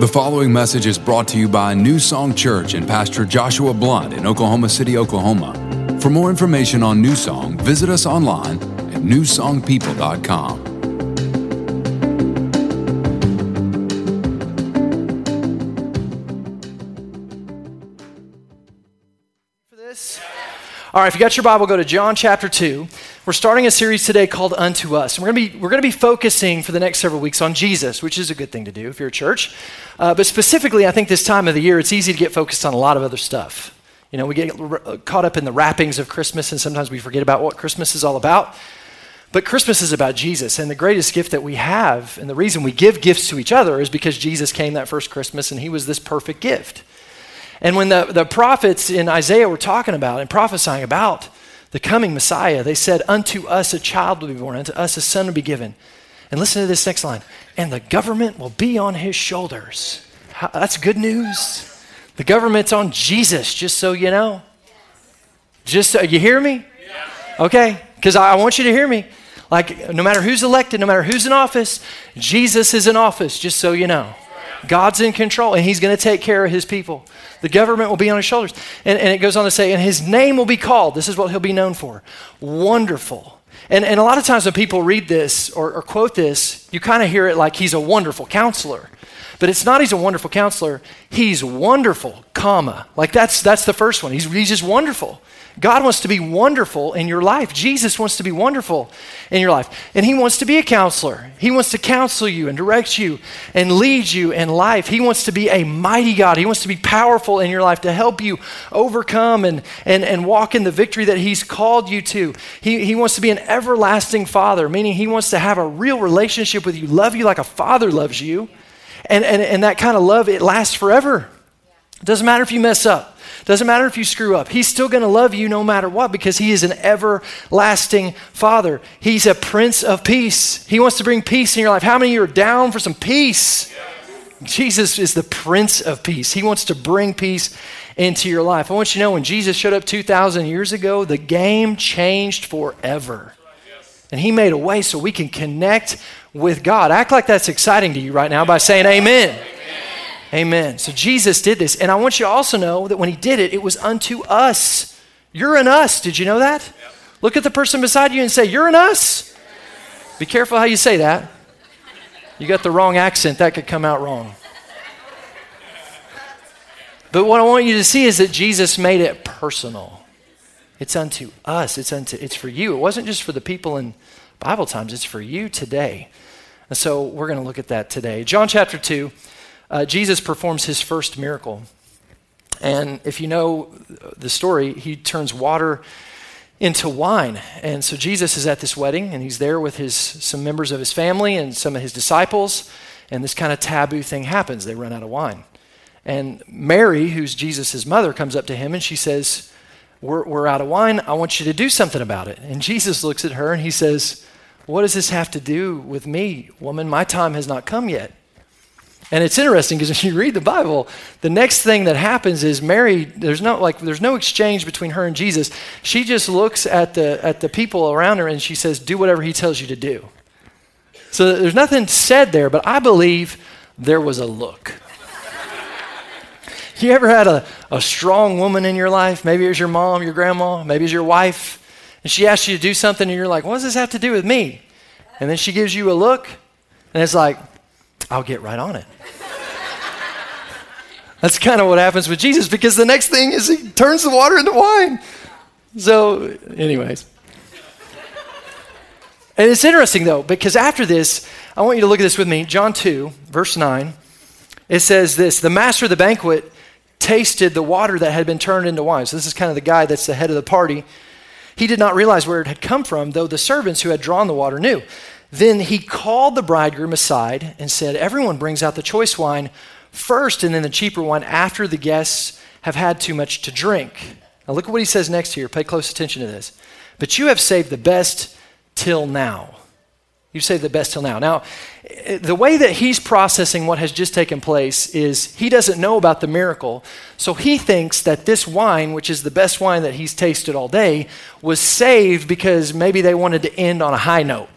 The following message is brought to you by New Song Church and Pastor Joshua Blunt in Oklahoma City, Oklahoma. For more information on New Song, visit us online at newsongpeople.com. All right, if you got your Bible, go to John chapter 2. We're starting a series today called Unto Us. And we're going to be, we're going to be focusing for the next several weeks on Jesus, which is a good thing to do if you're a church. Uh, but specifically, I think this time of the year, it's easy to get focused on a lot of other stuff. You know, we get r- caught up in the wrappings of Christmas, and sometimes we forget about what Christmas is all about. But Christmas is about Jesus, and the greatest gift that we have, and the reason we give gifts to each other is because Jesus came that first Christmas, and he was this perfect gift. And when the, the prophets in Isaiah were talking about and prophesying about the coming Messiah, they said, Unto us a child will be born, unto us a son will be given. And listen to this next line and the government will be on his shoulders. How, that's good news. The government's on Jesus, just so you know. Just so you hear me? Okay, because I, I want you to hear me. Like, no matter who's elected, no matter who's in office, Jesus is in office, just so you know. God's in control, and He's going to take care of His people. The government will be on His shoulders. And, and it goes on to say, and His name will be called. This is what He'll be known for Wonderful. And, and a lot of times when people read this or, or quote this, you kind of hear it like He's a wonderful counselor. But it's not He's a wonderful counselor. He's wonderful, comma. Like that's, that's the first one. He's, he's just wonderful. God wants to be wonderful in your life. Jesus wants to be wonderful in your life. And He wants to be a counselor. He wants to counsel you and direct you and lead you in life. He wants to be a mighty God. He wants to be powerful in your life to help you overcome and, and, and walk in the victory that He's called you to. He, he wants to be an everlasting Father, meaning He wants to have a real relationship with you, love you like a Father loves you. And, and, and that kind of love, it lasts forever. It doesn't matter if you mess up. Doesn't matter if you screw up. He's still going to love you no matter what because he is an everlasting father. He's a prince of peace. He wants to bring peace in your life. How many of you are down for some peace? Jesus is the prince of peace. He wants to bring peace into your life. I want you to know when Jesus showed up 2,000 years ago, the game changed forever. And he made a way so we can connect with God. Act like that's exciting to you right now by saying amen. Amen. So Jesus did this. And I want you to also know that when he did it, it was unto us. You're in us. Did you know that? Yep. Look at the person beside you and say, You're in us. Be careful how you say that. You got the wrong accent, that could come out wrong. But what I want you to see is that Jesus made it personal. It's unto us. It's unto it's for you. It wasn't just for the people in Bible times, it's for you today. And so we're going to look at that today. John chapter 2 uh, Jesus performs his first miracle. And if you know the story, he turns water into wine. And so Jesus is at this wedding, and he's there with his, some members of his family and some of his disciples. And this kind of taboo thing happens. They run out of wine. And Mary, who's Jesus' mother, comes up to him and she says, we're, we're out of wine. I want you to do something about it. And Jesus looks at her and he says, What does this have to do with me, woman? My time has not come yet. And it's interesting because when you read the Bible, the next thing that happens is Mary, there's no like there's no exchange between her and Jesus. She just looks at the at the people around her and she says, "Do whatever he tells you to do." So there's nothing said there, but I believe there was a look. you ever had a, a strong woman in your life? Maybe it was your mom, your grandma, maybe it was your wife, and she asks you to do something and you're like, what does this have to do with me? And then she gives you a look, and it's like, I'll get right on it. That's kind of what happens with Jesus because the next thing is he turns the water into wine. So, anyways. And it's interesting though, because after this, I want you to look at this with me. John 2, verse 9. It says this The master of the banquet tasted the water that had been turned into wine. So, this is kind of the guy that's the head of the party. He did not realize where it had come from, though the servants who had drawn the water knew. Then he called the bridegroom aside and said, Everyone brings out the choice wine first and then the cheaper one after the guests have had too much to drink. Now, look at what he says next here. Pay close attention to this. But you have saved the best till now. You saved the best till now. Now, the way that he's processing what has just taken place is he doesn't know about the miracle. So he thinks that this wine, which is the best wine that he's tasted all day, was saved because maybe they wanted to end on a high note.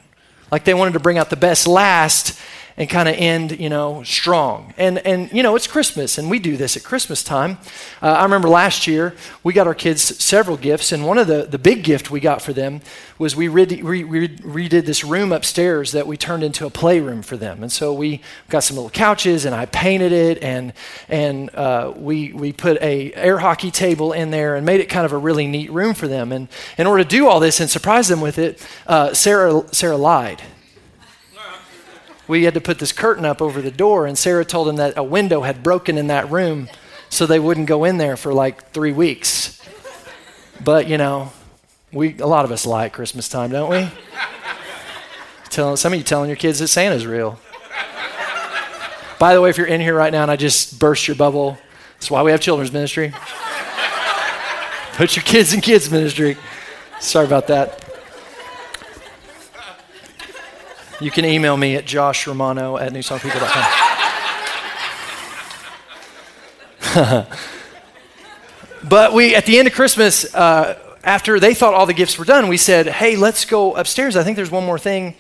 Like they wanted to bring out the best last and kind of end, you know, strong. And, and, you know, it's Christmas, and we do this at Christmas time. Uh, I remember last year, we got our kids several gifts, and one of the, the big gift we got for them was we, we, we redid this room upstairs that we turned into a playroom for them. And so we got some little couches, and I painted it, and, and uh, we, we put a air hockey table in there and made it kind of a really neat room for them. And in order to do all this and surprise them with it, uh, Sarah, Sarah lied we had to put this curtain up over the door, and Sarah told him that a window had broken in that room so they wouldn't go in there for like three weeks. But, you know, we, a lot of us lie at Christmas time, don't we? Tell, some of you telling your kids that Santa's real. By the way, if you're in here right now and I just burst your bubble, that's why we have children's ministry. Put your kids in kids' ministry. Sorry about that. You can email me at joshromano at newsongpeople.com. but we, at the end of Christmas, uh, after they thought all the gifts were done, we said, hey, let's go upstairs. I think there's one more thing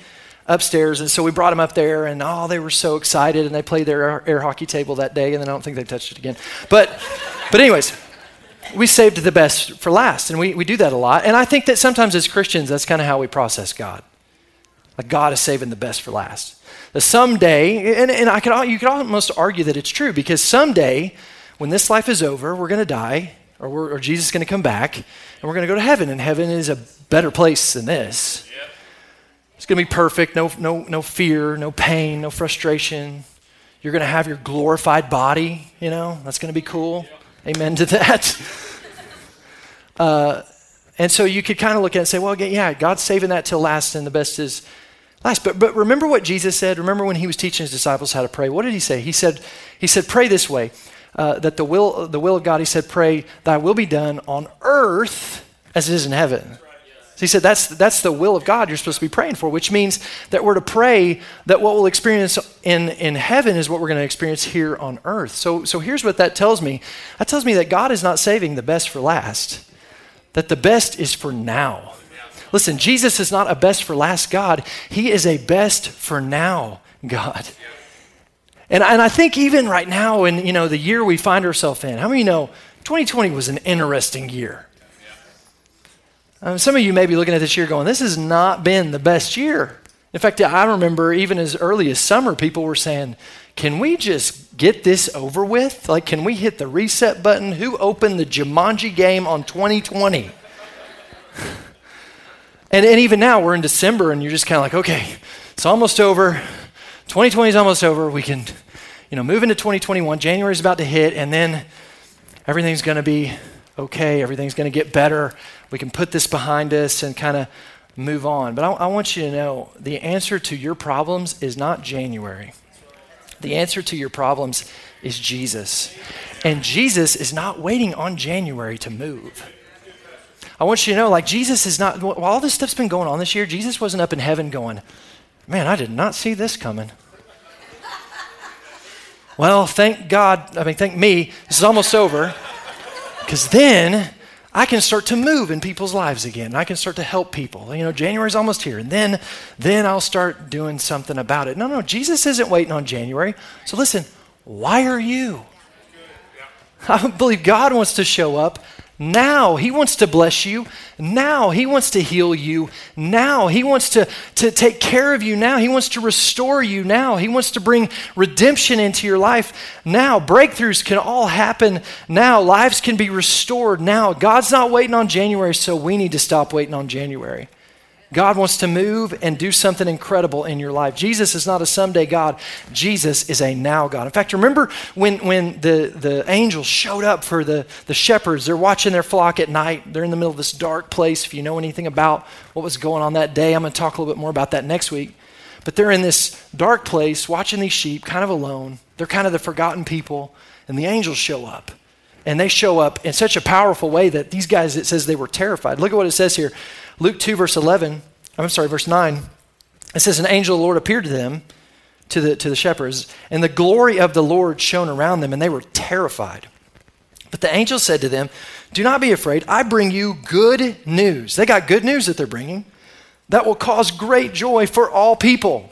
upstairs. And so we brought them up there, and oh, they were so excited, and they played their air hockey table that day, and then I don't think they touched it again. But, but anyways, we saved the best for last, and we, we do that a lot. And I think that sometimes as Christians, that's kind of how we process God. Like God is saving the best for last. That someday, and, and I could, you could almost argue that it's true because someday, when this life is over, we're going to die, or, or Jesus is going to come back, and we're going to go to heaven, and heaven is a better place than this. It's going to be perfect, no, no, no fear, no pain, no frustration. You're going to have your glorified body, you know, that's going to be cool. Amen to that. Uh, and so you could kind of look at it and say, well, yeah, God's saving that till last, and the best is Last, but, but remember what Jesus said? Remember when he was teaching his disciples how to pray? What did he say? He said, he said pray this way, uh, that the will, the will of God, he said, pray, thy will be done on earth as it is in heaven. So he said that's, that's the will of God you're supposed to be praying for, which means that we're to pray that what we'll experience in, in heaven is what we're going to experience here on earth. So, so here's what that tells me that tells me that God is not saving the best for last, that the best is for now. Listen, Jesus is not a best for last God, He is a best for now God. And, and I think even right now, in you know the year we find ourselves in, how many know 2020 was an interesting year? Um, some of you may be looking at this year going, this has not been the best year. In fact, I remember even as early as summer, people were saying, can we just get this over with? Like, can we hit the reset button? Who opened the Jumanji game on 2020? And, and even now, we're in December, and you're just kind of like, okay, it's almost over. 2020 is almost over. We can, you know, move into 2021. January is about to hit, and then everything's going to be okay. Everything's going to get better. We can put this behind us and kind of move on. But I, I want you to know the answer to your problems is not January. The answer to your problems is Jesus. And Jesus is not waiting on January to move. I want you to know, like, Jesus is not, while all this stuff's been going on this year, Jesus wasn't up in heaven going, man, I did not see this coming. well, thank God, I mean, thank me, this is almost over, because then I can start to move in people's lives again. I can start to help people. You know, January's almost here, and then, then I'll start doing something about it. No, no, Jesus isn't waiting on January. So listen, why are you? I believe God wants to show up now he wants to bless you. Now he wants to heal you. Now he wants to, to take care of you. Now he wants to restore you. Now he wants to bring redemption into your life. Now breakthroughs can all happen. Now lives can be restored. Now God's not waiting on January, so we need to stop waiting on January. God wants to move and do something incredible in your life. Jesus is not a someday God. Jesus is a now God. In fact, remember when, when the, the angels showed up for the, the shepherds? They're watching their flock at night. They're in the middle of this dark place. If you know anything about what was going on that day, I'm going to talk a little bit more about that next week. But they're in this dark place watching these sheep, kind of alone. They're kind of the forgotten people. And the angels show up. And they show up in such a powerful way that these guys, it says they were terrified. Look at what it says here. Luke 2, verse 11, I'm sorry, verse 9, it says, An angel of the Lord appeared to them, to the, to the shepherds, and the glory of the Lord shone around them, and they were terrified. But the angel said to them, Do not be afraid. I bring you good news. They got good news that they're bringing that will cause great joy for all people.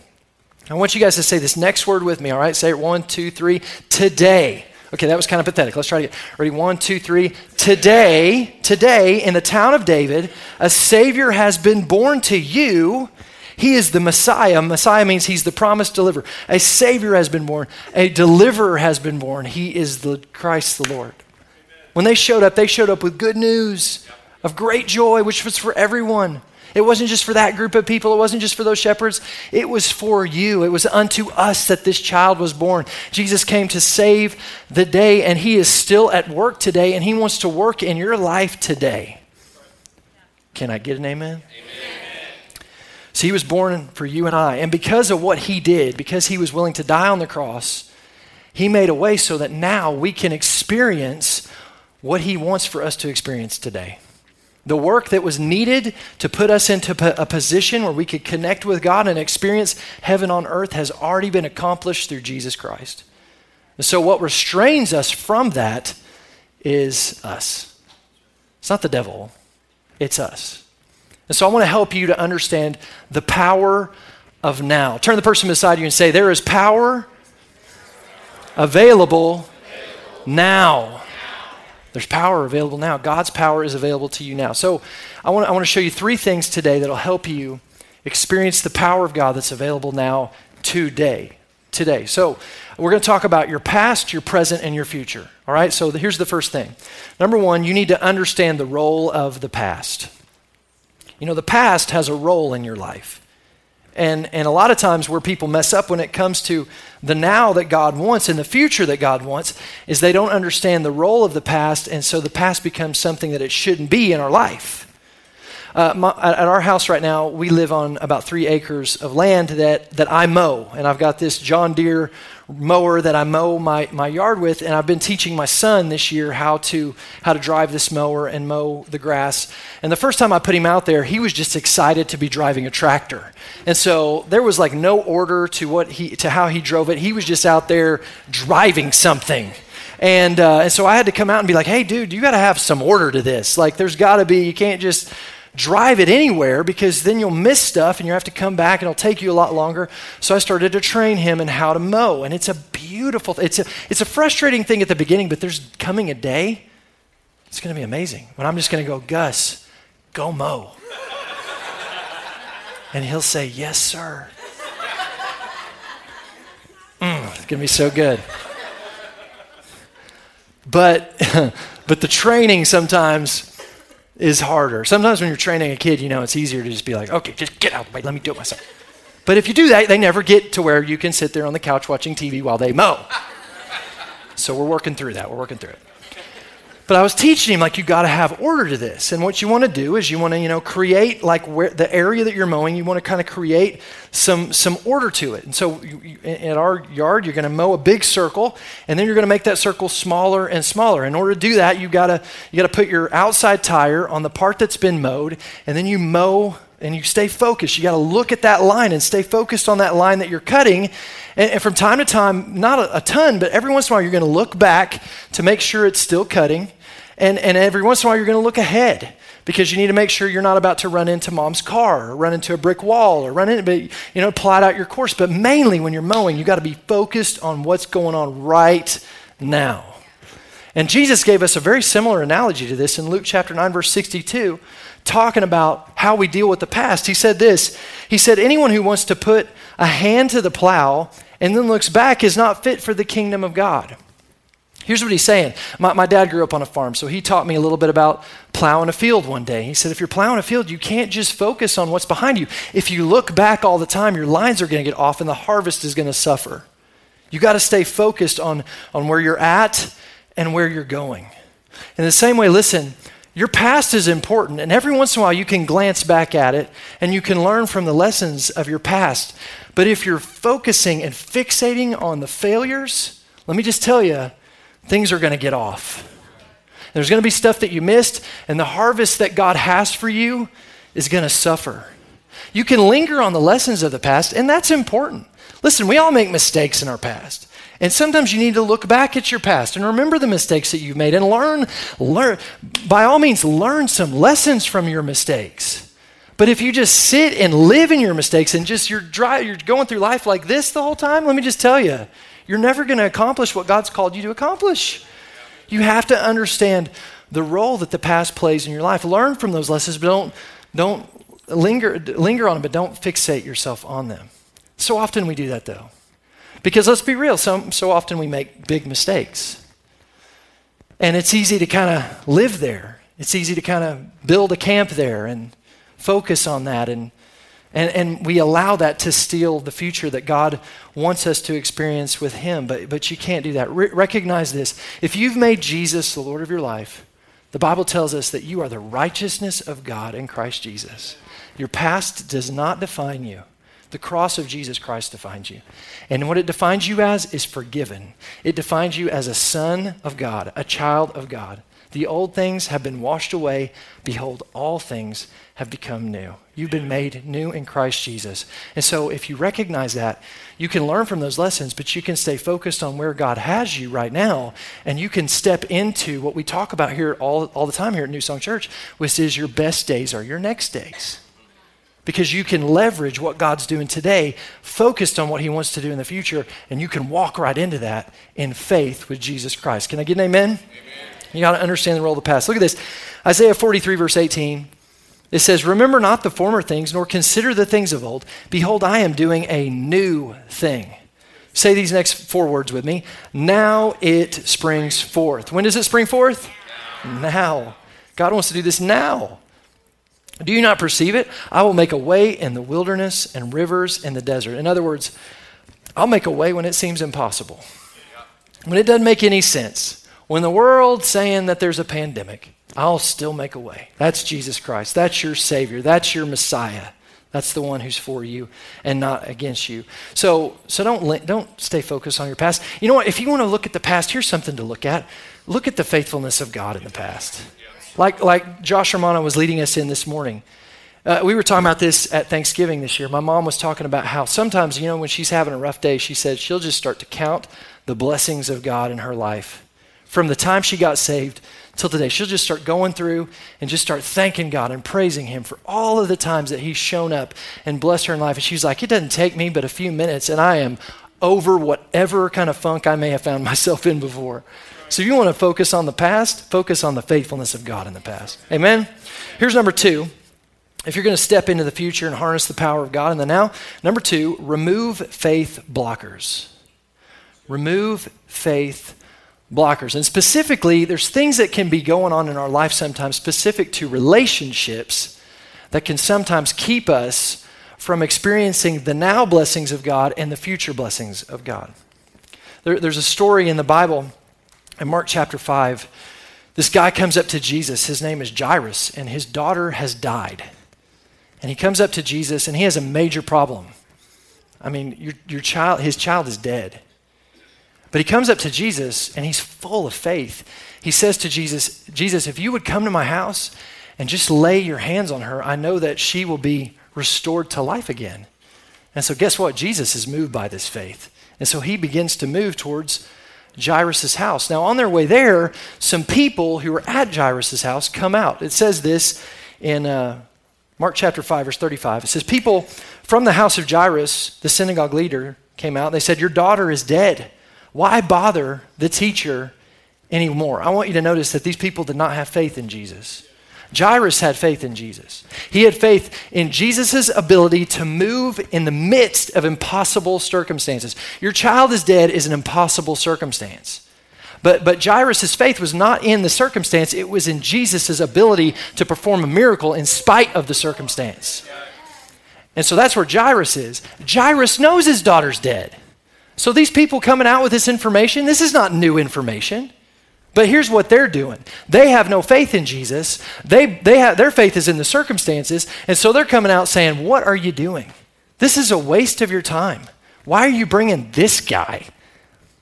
I want you guys to say this next word with me, all right? Say it one, two, three. Today. Okay, that was kind of pathetic. Let's try to get ready. One, two, three. Today, today, in the town of David, a Savior has been born to you. He is the Messiah. Messiah means he's the promised deliverer. A Savior has been born. A deliverer has been born. He is the Christ the Lord. When they showed up, they showed up with good news of great joy, which was for everyone. It wasn't just for that group of people. It wasn't just for those shepherds. It was for you. It was unto us that this child was born. Jesus came to save the day, and he is still at work today, and he wants to work in your life today. Can I get an amen? amen. So he was born for you and I. And because of what he did, because he was willing to die on the cross, he made a way so that now we can experience what he wants for us to experience today. The work that was needed to put us into a position where we could connect with God and experience heaven on earth has already been accomplished through Jesus Christ. And so, what restrains us from that is us. It's not the devil, it's us. And so, I want to help you to understand the power of now. Turn the person beside you and say, There is power available now. There's power available now. God's power is available to you now. So I want, I want to show you three things today that'll help you experience the power of God that's available now today. Today. So we're going to talk about your past, your present, and your future. All right? So here's the first thing. Number one, you need to understand the role of the past. You know, the past has a role in your life. And, and a lot of times where people mess up when it comes to the now that God wants and the future that God wants is they don't understand the role of the past, and so the past becomes something that it shouldn't be in our life. Uh, my, at our house right now, we live on about three acres of land that, that I mow. And I've got this John Deere mower that I mow my, my yard with, and I've been teaching my son this year how to how to drive this mower and mow the grass. And the first time I put him out there, he was just excited to be driving a tractor. And so there was like no order to what he to how he drove it. He was just out there driving something. And, uh, and so I had to come out and be like, hey, dude, you got to have some order to this. Like, there's got to be, you can't just drive it anywhere because then you'll miss stuff and you have to come back and it'll take you a lot longer. So I started to train him in how to mow. And it's a beautiful, it's a, it's a frustrating thing at the beginning, but there's coming a day, it's going to be amazing. When I'm just going to go, Gus, go mow. and he'll say, yes, sir. Mm, it's going to be so good. But, but the training sometimes is harder. Sometimes when you're training a kid, you know, it's easier to just be like, okay, just get out of the way, let me do it myself. But if you do that, they never get to where you can sit there on the couch watching TV while they mow. So we're working through that. We're working through it. But I was teaching him like you got to have order to this, and what you want to do is you want to you know create like where the area that you're mowing. You want to kind of create some some order to it. And so you, you, in our yard, you're going to mow a big circle, and then you're going to make that circle smaller and smaller. In order to do that, you gotta you gotta put your outside tire on the part that's been mowed, and then you mow and you stay focused. You got to look at that line and stay focused on that line that you're cutting. And, and from time to time, not a, a, ton, but every once in a while, you're going to look back to make sure it's still cutting. And, and every once in a while, you're going to look ahead because you need to make sure you're not about to run into mom's car or run into a brick wall or run into, you know, plot out your course. But mainly when you're mowing, you got to be focused on what's going on right now. And Jesus gave us a very similar analogy to this in Luke chapter 9, verse 62, talking about how we deal with the past. He said this He said, Anyone who wants to put a hand to the plow and then looks back is not fit for the kingdom of God. Here's what he's saying. My, my, dad grew up on a farm, so he taught me a little bit about plowing a field one day. He said, if you're plowing a field, you can't just focus on what's behind you. If you look back all the time, your lines are going to get off and the harvest is going to suffer. You got to stay focused on, on where you're at and where you're going. In the same way, listen, your past is important, and every once in a while you can glance back at it and you can learn from the lessons of your past. But if you're focusing and fixating on the failures, let me just tell you, things are going to get off. There's going to be stuff that you missed, and the harvest that God has for you is going to suffer. You can linger on the lessons of the past, and that's important. Listen, we all make mistakes in our past. And sometimes you need to look back at your past and remember the mistakes that you've made and learn, learn by all means, learn some lessons from your mistakes. But if you just sit and live in your mistakes and just you're dry, you're going through life like this the whole time, let me just tell you, you're never going to accomplish what God's called you to accomplish. You have to understand the role that the past plays in your life. Learn from those lessons, but don't don't linger linger on them, but don't fixate yourself on them. So often we do that though. Because let's be real, so, so often we make big mistakes. And it's easy to kind of live there. It's easy to kind of build a camp there and focus on that. And, and, and we allow that to steal the future that God wants us to experience with Him. But, but you can't do that. Re- recognize this. If you've made Jesus the Lord of your life, the Bible tells us that you are the righteousness of God in Christ Jesus. Your past does not define you. The cross of Jesus Christ defines you. And what it defines you as is forgiven. It defines you as a son of God, a child of God. The old things have been washed away. Behold, all things have become new. You've been made new in Christ Jesus. And so, if you recognize that, you can learn from those lessons, but you can stay focused on where God has you right now. And you can step into what we talk about here all, all the time here at New Song Church, which is your best days are your next days because you can leverage what God's doing today, focused on what He wants to do in the future, and you can walk right into that in faith with Jesus Christ. Can I get an amen? amen. You got to understand the role of the past. Look at this Isaiah 43, verse 18. It says, Remember not the former things, nor consider the things of old. Behold, I am doing a new thing. Say these next four words with me. Now it springs forth. When does it spring forth? Now. now. God wants to do this now. Do you not perceive it? I will make a way in the wilderness and rivers in the desert. In other words, I'll make a way when it seems impossible. When it doesn't make any sense. When the world's saying that there's a pandemic, I'll still make a way. That's Jesus Christ. That's your Savior. That's your Messiah. That's the one who's for you and not against you. So, so don't, don't stay focused on your past. You know what? If you want to look at the past, here's something to look at. Look at the faithfulness of God in the past. Like, like Josh Romano was leading us in this morning. Uh, we were talking about this at Thanksgiving this year. My mom was talking about how sometimes, you know, when she's having a rough day, she said she'll just start to count the blessings of God in her life. From the time she got saved till today, she'll just start going through and just start thanking God and praising Him for all of the times that He's shown up and blessed her in life. And she's like, it doesn't take me but a few minutes, and I am over whatever kind of funk I may have found myself in before. So if you want to focus on the past, focus on the faithfulness of God in the past. Amen? Here's number two. If you're going to step into the future and harness the power of God in the now, number two, remove faith blockers. Remove faith blockers. And specifically, there's things that can be going on in our life sometimes specific to relationships that can sometimes keep us from experiencing the now blessings of God and the future blessings of God. There, there's a story in the Bible in Mark chapter 5, this guy comes up to Jesus. His name is Jairus, and his daughter has died. And he comes up to Jesus, and he has a major problem. I mean, your, your child, his child is dead. But he comes up to Jesus, and he's full of faith. He says to Jesus, Jesus, if you would come to my house and just lay your hands on her, I know that she will be restored to life again. And so, guess what? Jesus is moved by this faith. And so he begins to move towards Jairus' house. Now, on their way there, some people who were at Jairus' house come out. It says this in uh, Mark chapter 5, verse 35. It says, People from the house of Jairus, the synagogue leader, came out. and They said, Your daughter is dead. Why bother the teacher anymore? I want you to notice that these people did not have faith in Jesus. Jairus had faith in Jesus. He had faith in Jesus' ability to move in the midst of impossible circumstances. Your child is dead is an impossible circumstance. But, but Jairus' faith was not in the circumstance, it was in Jesus' ability to perform a miracle in spite of the circumstance. And so that's where Jairus is. Jairus knows his daughter's dead. So these people coming out with this information, this is not new information. But here's what they're doing. They have no faith in Jesus. They, they have, their faith is in the circumstances. And so they're coming out saying, What are you doing? This is a waste of your time. Why are you bringing this guy?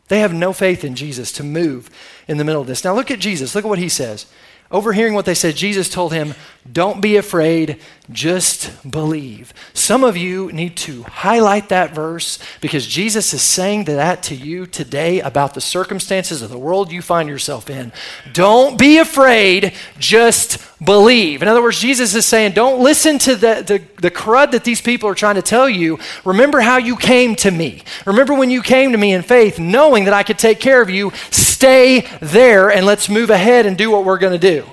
They have no faith in Jesus to move in the middle of this. Now look at Jesus. Look at what he says. Overhearing what they said, Jesus told him, Don't be afraid, just believe. Some of you need to highlight that verse because Jesus is saying that to you today about the circumstances of the world you find yourself in. Don't be afraid, just believe. In other words, Jesus is saying, don't listen to the, the, the crud that these people are trying to tell you. Remember how you came to me. Remember when you came to me in faith, knowing that I could take care of you. Stay there and let's move ahead and do what we're going to do.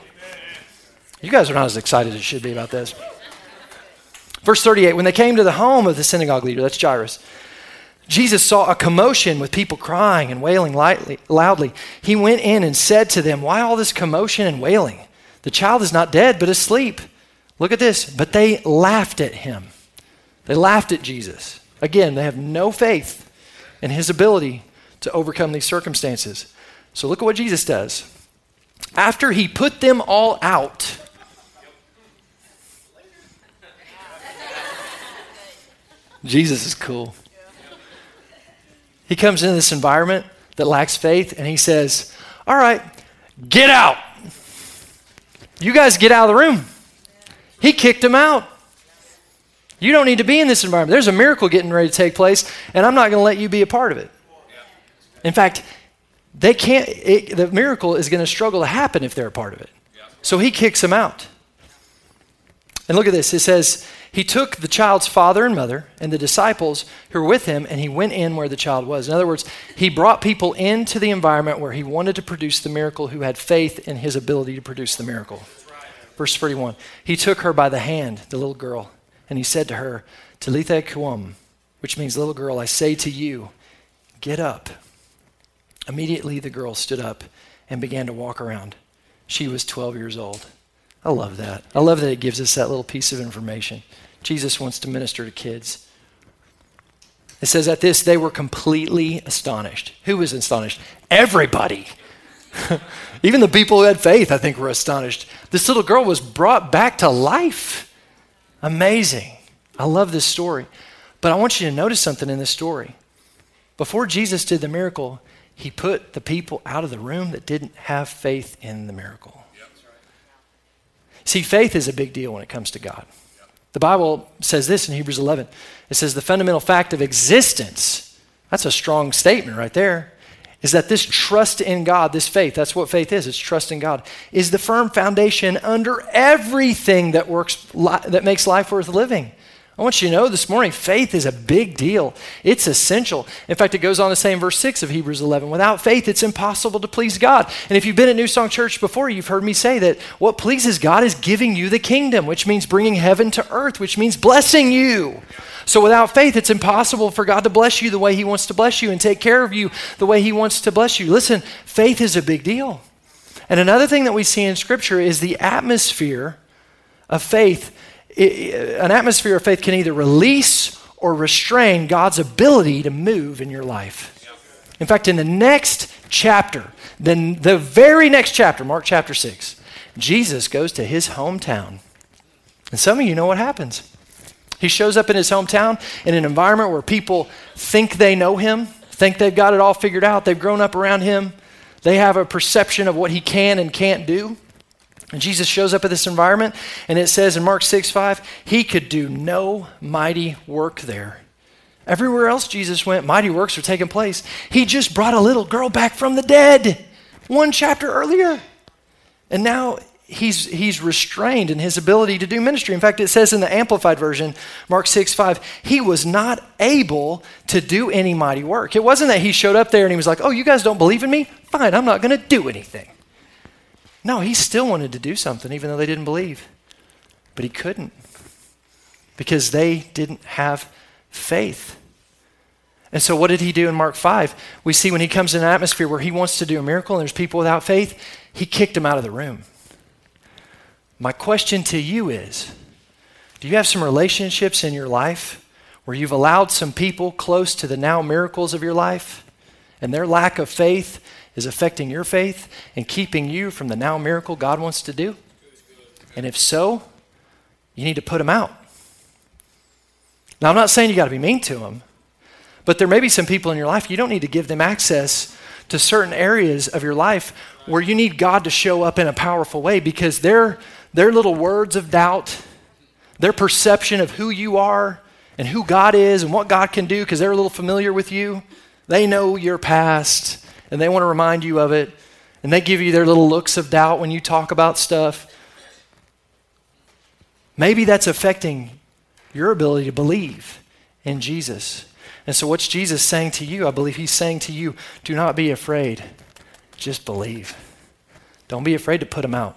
You guys are not as excited as you should be about this. Verse 38 When they came to the home of the synagogue leader, that's Jairus, Jesus saw a commotion with people crying and wailing lightly, loudly. He went in and said to them, Why all this commotion and wailing? The child is not dead, but asleep. Look at this. But they laughed at him. They laughed at Jesus. Again, they have no faith in his ability to overcome these circumstances. So look at what Jesus does. After he put them all out, Jesus is cool. He comes into this environment that lacks faith and he says, All right, get out. You guys get out of the room. He kicked him out. You don't need to be in this environment. There's a miracle getting ready to take place, and I'm not going to let you be a part of it. In fact, they can't, it, the miracle is going to struggle to happen if they're a part of it. So he kicks them out. And look at this. It says, He took the child's father and mother and the disciples who were with him, and he went in where the child was. In other words, he brought people into the environment where he wanted to produce the miracle who had faith in his ability to produce the miracle. Verse 41 He took her by the hand, the little girl, and he said to her, Talitha koum, which means, little girl, I say to you, get up. Immediately the girl stood up and began to walk around. She was 12 years old. I love that. I love that it gives us that little piece of information. Jesus wants to minister to kids. It says at this, they were completely astonished. Who was astonished? Everybody. Even the people who had faith, I think, were astonished. This little girl was brought back to life. Amazing. I love this story. But I want you to notice something in this story. Before Jesus did the miracle, he put the people out of the room that didn't have faith in the miracle. See, faith is a big deal when it comes to God. The Bible says this in Hebrews 11 it says, the fundamental fact of existence, that's a strong statement right there, is that this trust in God, this faith, that's what faith is, it's trust in God, is the firm foundation under everything that works, that makes life worth living. I want you to know this morning, faith is a big deal. It's essential. In fact, it goes on to say in verse 6 of Hebrews 11 without faith, it's impossible to please God. And if you've been at New Song Church before, you've heard me say that what pleases God is giving you the kingdom, which means bringing heaven to earth, which means blessing you. So without faith, it's impossible for God to bless you the way He wants to bless you and take care of you the way He wants to bless you. Listen, faith is a big deal. And another thing that we see in Scripture is the atmosphere of faith it, an atmosphere of faith can either release or restrain God's ability to move in your life. In fact, in the next chapter, then the very next chapter, Mark chapter 6, Jesus goes to his hometown. And some of you know what happens. He shows up in his hometown in an environment where people think they know him, think they've got it all figured out, they've grown up around him, they have a perception of what he can and can't do. And Jesus shows up at this environment, and it says in Mark 6 5, he could do no mighty work there. Everywhere else Jesus went, mighty works were taking place. He just brought a little girl back from the dead one chapter earlier. And now he's, he's restrained in his ability to do ministry. In fact, it says in the Amplified Version, Mark 6 5, he was not able to do any mighty work. It wasn't that he showed up there and he was like, oh, you guys don't believe in me? Fine, I'm not going to do anything. No, he still wanted to do something, even though they didn't believe. But he couldn't because they didn't have faith. And so, what did he do in Mark 5? We see when he comes in an atmosphere where he wants to do a miracle and there's people without faith, he kicked them out of the room. My question to you is do you have some relationships in your life where you've allowed some people close to the now miracles of your life and their lack of faith is affecting your faith and keeping you from the now miracle God wants to do? And if so, you need to put them out. Now, I'm not saying you got to be mean to them, but there may be some people in your life you don't need to give them access to certain areas of your life where you need God to show up in a powerful way because they're their little words of doubt, their perception of who you are and who God is and what God can do because they're a little familiar with you. They know your past and they want to remind you of it. And they give you their little looks of doubt when you talk about stuff. Maybe that's affecting your ability to believe in Jesus. And so, what's Jesus saying to you? I believe he's saying to you, do not be afraid, just believe. Don't be afraid to put them out.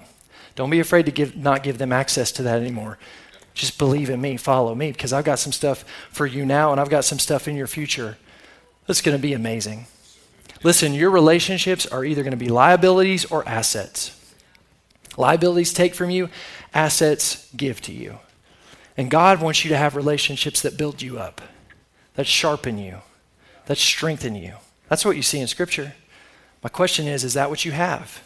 Don't be afraid to give, not give them access to that anymore. Just believe in me, follow me, because I've got some stuff for you now and I've got some stuff in your future that's going to be amazing. Listen, your relationships are either going to be liabilities or assets. Liabilities take from you, assets give to you. And God wants you to have relationships that build you up, that sharpen you, that strengthen you. That's what you see in Scripture. My question is is that what you have?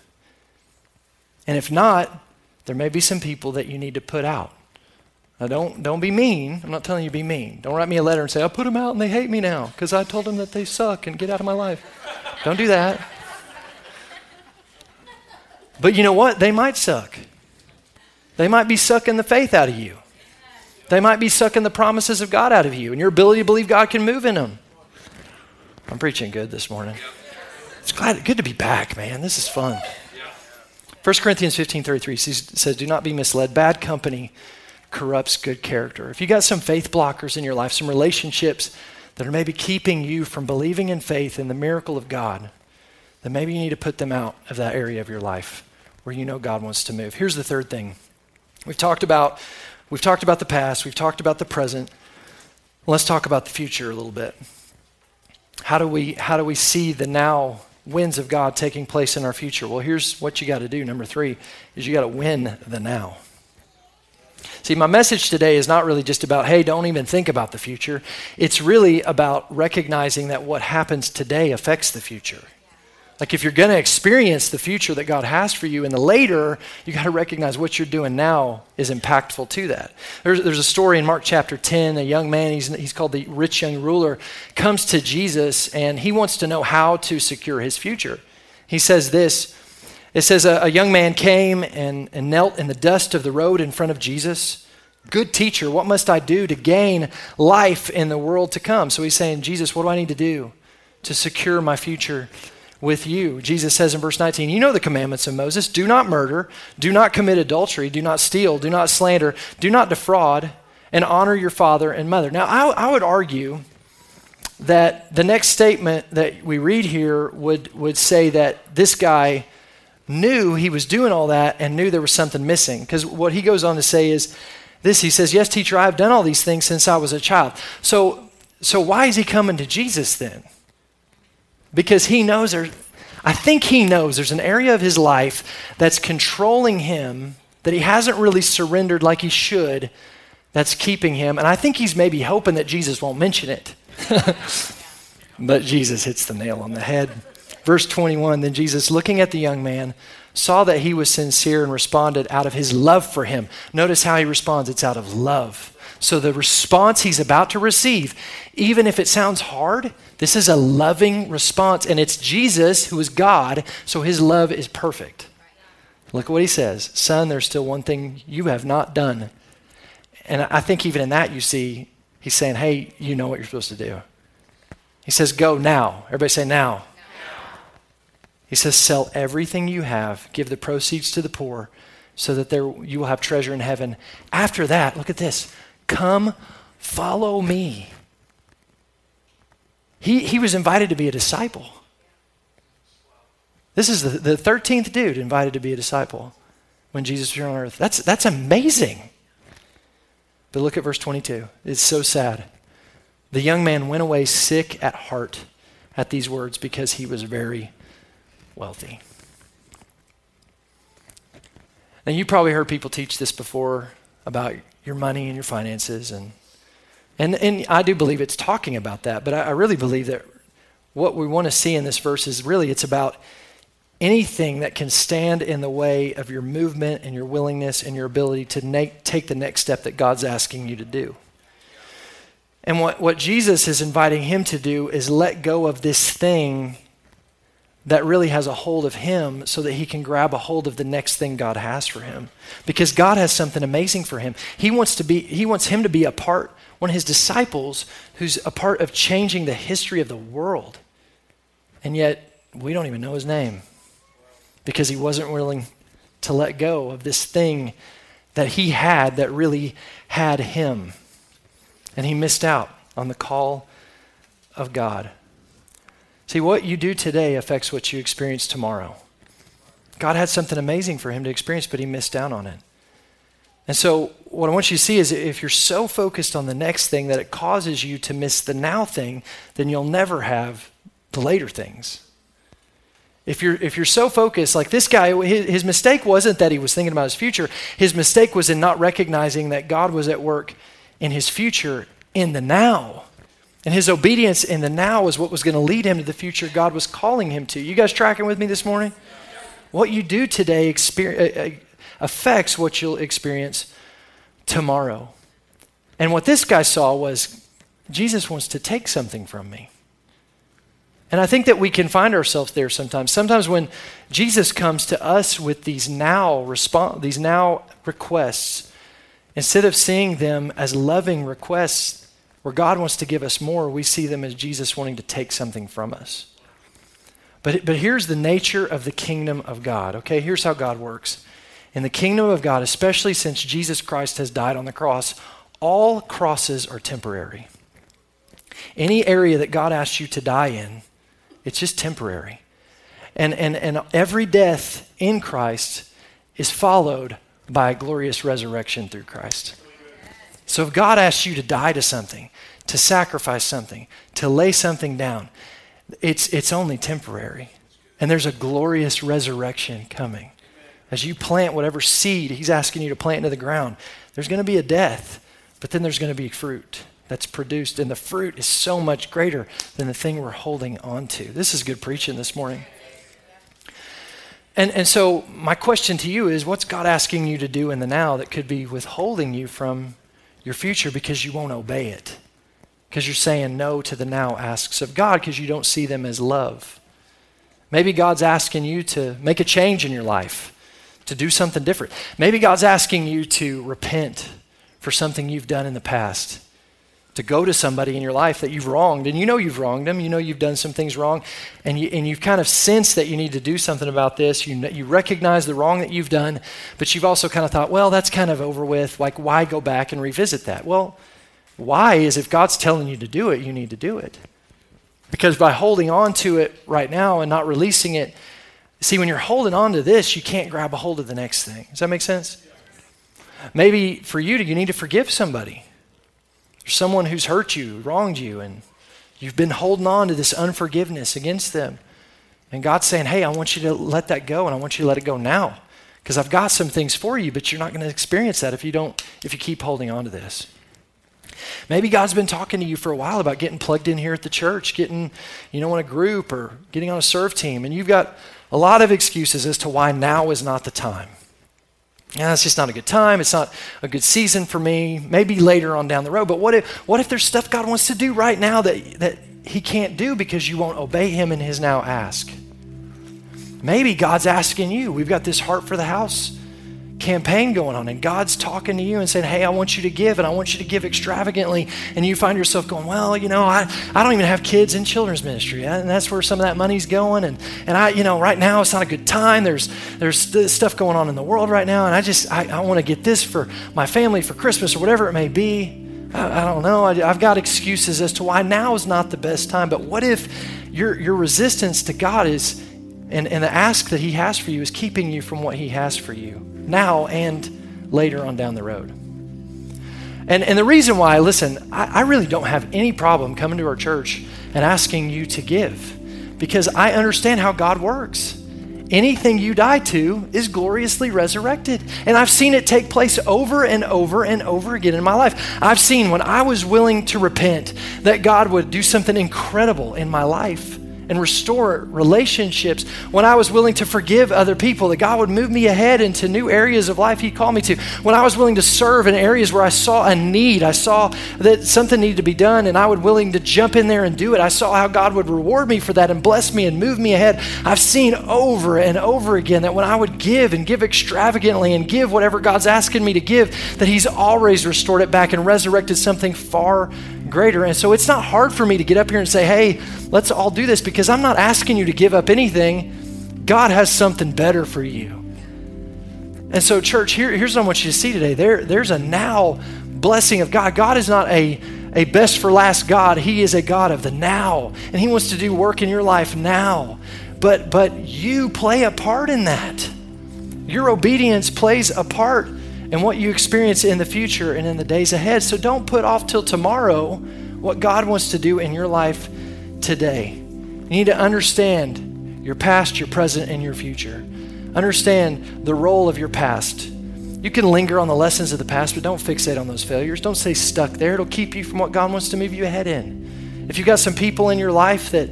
And if not, there may be some people that you need to put out. Now, don't, don't be mean. I'm not telling you to be mean. Don't write me a letter and say, I put them out and they hate me now because I told them that they suck and get out of my life. don't do that. But you know what? They might suck. They might be sucking the faith out of you. They might be sucking the promises of God out of you and your ability to believe God can move in them. I'm preaching good this morning. It's glad, good to be back, man. This is fun. 1 Corinthians 15 33 says, Do not be misled. Bad company corrupts good character. If you got some faith blockers in your life, some relationships that are maybe keeping you from believing in faith in the miracle of God, then maybe you need to put them out of that area of your life where you know God wants to move. Here's the third thing. We've talked about we've talked about the past, we've talked about the present. Let's talk about the future a little bit. How do we how do we see the now winds of God taking place in our future? Well, here's what you got to do. Number three is you got to win the now. See, my message today is not really just about, hey, don't even think about the future. It's really about recognizing that what happens today affects the future. Like if you're going to experience the future that God has for you in the later, you got to recognize what you're doing now is impactful to that. There's, there's a story in Mark chapter 10. A young man, he's, he's called the rich young ruler, comes to Jesus and he wants to know how to secure his future. He says this it says, A, a young man came and, and knelt in the dust of the road in front of Jesus. Good teacher, what must I do to gain life in the world to come? So he's saying, Jesus, what do I need to do to secure my future? with you. Jesus says in verse 19, You know the commandments of Moses do not murder, do not commit adultery, do not steal, do not slander, do not defraud, and honor your father and mother. Now, I, I would argue that the next statement that we read here would, would say that this guy knew he was doing all that and knew there was something missing. Because what he goes on to say is this he says, Yes, teacher, I have done all these things since I was a child. So, so why is he coming to Jesus then? because he knows there, I think he knows there's an area of his life that's controlling him that he hasn't really surrendered like he should that's keeping him. And I think he's maybe hoping that Jesus won't mention it. but Jesus hits the nail on the head. Verse 21 Then Jesus, looking at the young man, saw that he was sincere and responded out of his love for him. Notice how he responds it's out of love. So the response he's about to receive, even if it sounds hard, this is a loving response. And it's Jesus who is God, so his love is perfect. Look at what he says Son, there's still one thing you have not done. And I think even in that, you see, he's saying, Hey, you know what you're supposed to do. He says, Go now. Everybody say now. He says, Sell everything you have, give the proceeds to the poor, so that there you will have treasure in heaven. After that, look at this Come, follow me. He, he was invited to be a disciple. This is the, the 13th dude invited to be a disciple when Jesus was here on earth. That's, that's amazing. But look at verse 22. It's so sad. The young man went away sick at heart at these words because he was very wealthy. Now, you probably heard people teach this before about your money and your finances. And, and, and I do believe it's talking about that, but I, I really believe that what we want to see in this verse is really it's about anything that can stand in the way of your movement and your willingness and your ability to na- take the next step that God's asking you to do. And what, what Jesus is inviting him to do is let go of this thing that really has a hold of him so that he can grab a hold of the next thing God has for him. Because God has something amazing for him. He wants to be he wants him to be a part one of his disciples who's a part of changing the history of the world. And yet we don't even know his name because he wasn't willing to let go of this thing that he had that really had him. And he missed out on the call of God. See, what you do today affects what you experience tomorrow. God had something amazing for him to experience, but he missed out on it. And so, what I want you to see is if you're so focused on the next thing that it causes you to miss the now thing, then you'll never have the later things. If you're, if you're so focused, like this guy, his, his mistake wasn't that he was thinking about his future. His mistake was in not recognizing that God was at work in his future in the now. And his obedience in the now was what was going to lead him to the future God was calling him to. You guys tracking with me this morning? What you do today uh, uh, affects what you'll experience tomorrow. And what this guy saw was Jesus wants to take something from me. And I think that we can find ourselves there sometimes. Sometimes when Jesus comes to us with these now response, these now requests, instead of seeing them as loving requests where God wants to give us more, we see them as Jesus wanting to take something from us. But, but here's the nature of the kingdom of God, okay? Here's how God works. In the kingdom of God, especially since Jesus Christ has died on the cross, all crosses are temporary. Any area that God asks you to die in, it's just temporary. And, and, and every death in Christ is followed by a glorious resurrection through Christ. So if God asks you to die to something, to sacrifice something, to lay something down, it's, it's only temporary. And there's a glorious resurrection coming. As you plant whatever seed He's asking you to plant into the ground, there's going to be a death, but then there's going to be fruit that's produced. And the fruit is so much greater than the thing we're holding on to. This is good preaching this morning. And, and so, my question to you is what's God asking you to do in the now that could be withholding you from your future because you won't obey it. Because you're saying no to the now asks of God because you don't see them as love. Maybe God's asking you to make a change in your life, to do something different. Maybe God's asking you to repent for something you've done in the past to go to somebody in your life that you've wronged, and you know you've wronged them, you know you've done some things wrong, and, you, and you've kind of sensed that you need to do something about this. You, you recognize the wrong that you've done, but you've also kind of thought, well, that's kind of over with. Like, why go back and revisit that? Well, why is if God's telling you to do it, you need to do it. Because by holding on to it right now and not releasing it, see, when you're holding on to this, you can't grab a hold of the next thing. Does that make sense? Maybe for you, you need to forgive somebody someone who's hurt you, wronged you, and you've been holding on to this unforgiveness against them. And God's saying, hey, I want you to let that go, and I want you to let it go now. Because I've got some things for you, but you're not going to experience that if you don't, if you keep holding on to this. Maybe God's been talking to you for a while about getting plugged in here at the church, getting, you know, in a group or getting on a serve team, and you've got a lot of excuses as to why now is not the time yeah, it's just not a good time. It's not a good season for me. Maybe later on down the road. But what if, what if there's stuff God wants to do right now that, that He can't do because you won't obey Him in His now ask? Maybe God's asking you. We've got this heart for the house campaign going on and God's talking to you and saying, Hey, I want you to give and I want you to give extravagantly. And you find yourself going, Well, you know, I, I don't even have kids in children's ministry. And that's where some of that money's going. And, and I, you know, right now it's not a good time. There's, there's stuff going on in the world right now. And I just, I, I want to get this for my family for Christmas or whatever it may be. I, I don't know. I, have got excuses as to why now is not the best time. But what if your, your resistance to God is, and, and the ask that He has for you is keeping you from what He has for you? Now and later on down the road. And, and the reason why, listen, I, I really don't have any problem coming to our church and asking you to give because I understand how God works. Anything you die to is gloriously resurrected. And I've seen it take place over and over and over again in my life. I've seen when I was willing to repent that God would do something incredible in my life and restore relationships, when I was willing to forgive other people, that God would move me ahead into new areas of life He called me to, when I was willing to serve in areas where I saw a need, I saw that something needed to be done, and I was willing to jump in there and do it. I saw how God would reward me for that and bless me and move me ahead. I've seen over and over again that when I would give and give extravagantly and give whatever God's asking me to give, that He's always restored it back and resurrected something far greater. And so it's not hard for me to get up here and say, hey, let's all do this because I'm not asking you to give up anything. God has something better for you. And so, church, here, here's what I want you to see today. There, there's a now blessing of God. God is not a, a best for last God. He is a God of the now. And He wants to do work in your life now. But but you play a part in that. Your obedience plays a part and what you experience in the future and in the days ahead. So don't put off till tomorrow what God wants to do in your life today. You need to understand your past, your present, and your future. Understand the role of your past. You can linger on the lessons of the past, but don't fixate on those failures. Don't stay stuck there. It'll keep you from what God wants to move you ahead in. If you've got some people in your life that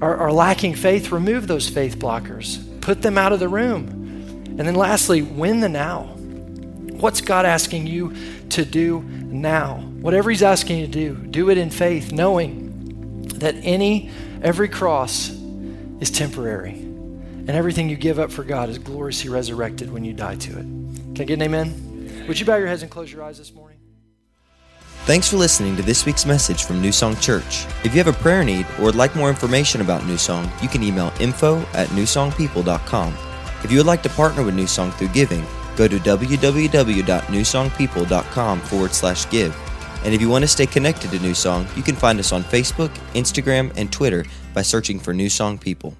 are, are lacking faith, remove those faith blockers. Put them out of the room. And then lastly, win the now. What's God asking you to do now? Whatever He's asking you to do, do it in faith, knowing that any, every cross is temporary. And everything you give up for God is gloriously resurrected when you die to it. Can I get an amen? Would you bow your heads and close your eyes this morning? Thanks for listening to this week's message from New Song Church. If you have a prayer need or would like more information about New Song, you can email info at newsongpeople.com. If you would like to partner with New Song through giving, go to www.newsongpeople.com forward slash give. And if you want to stay connected to New Song, you can find us on Facebook, Instagram, and Twitter by searching for New Song People.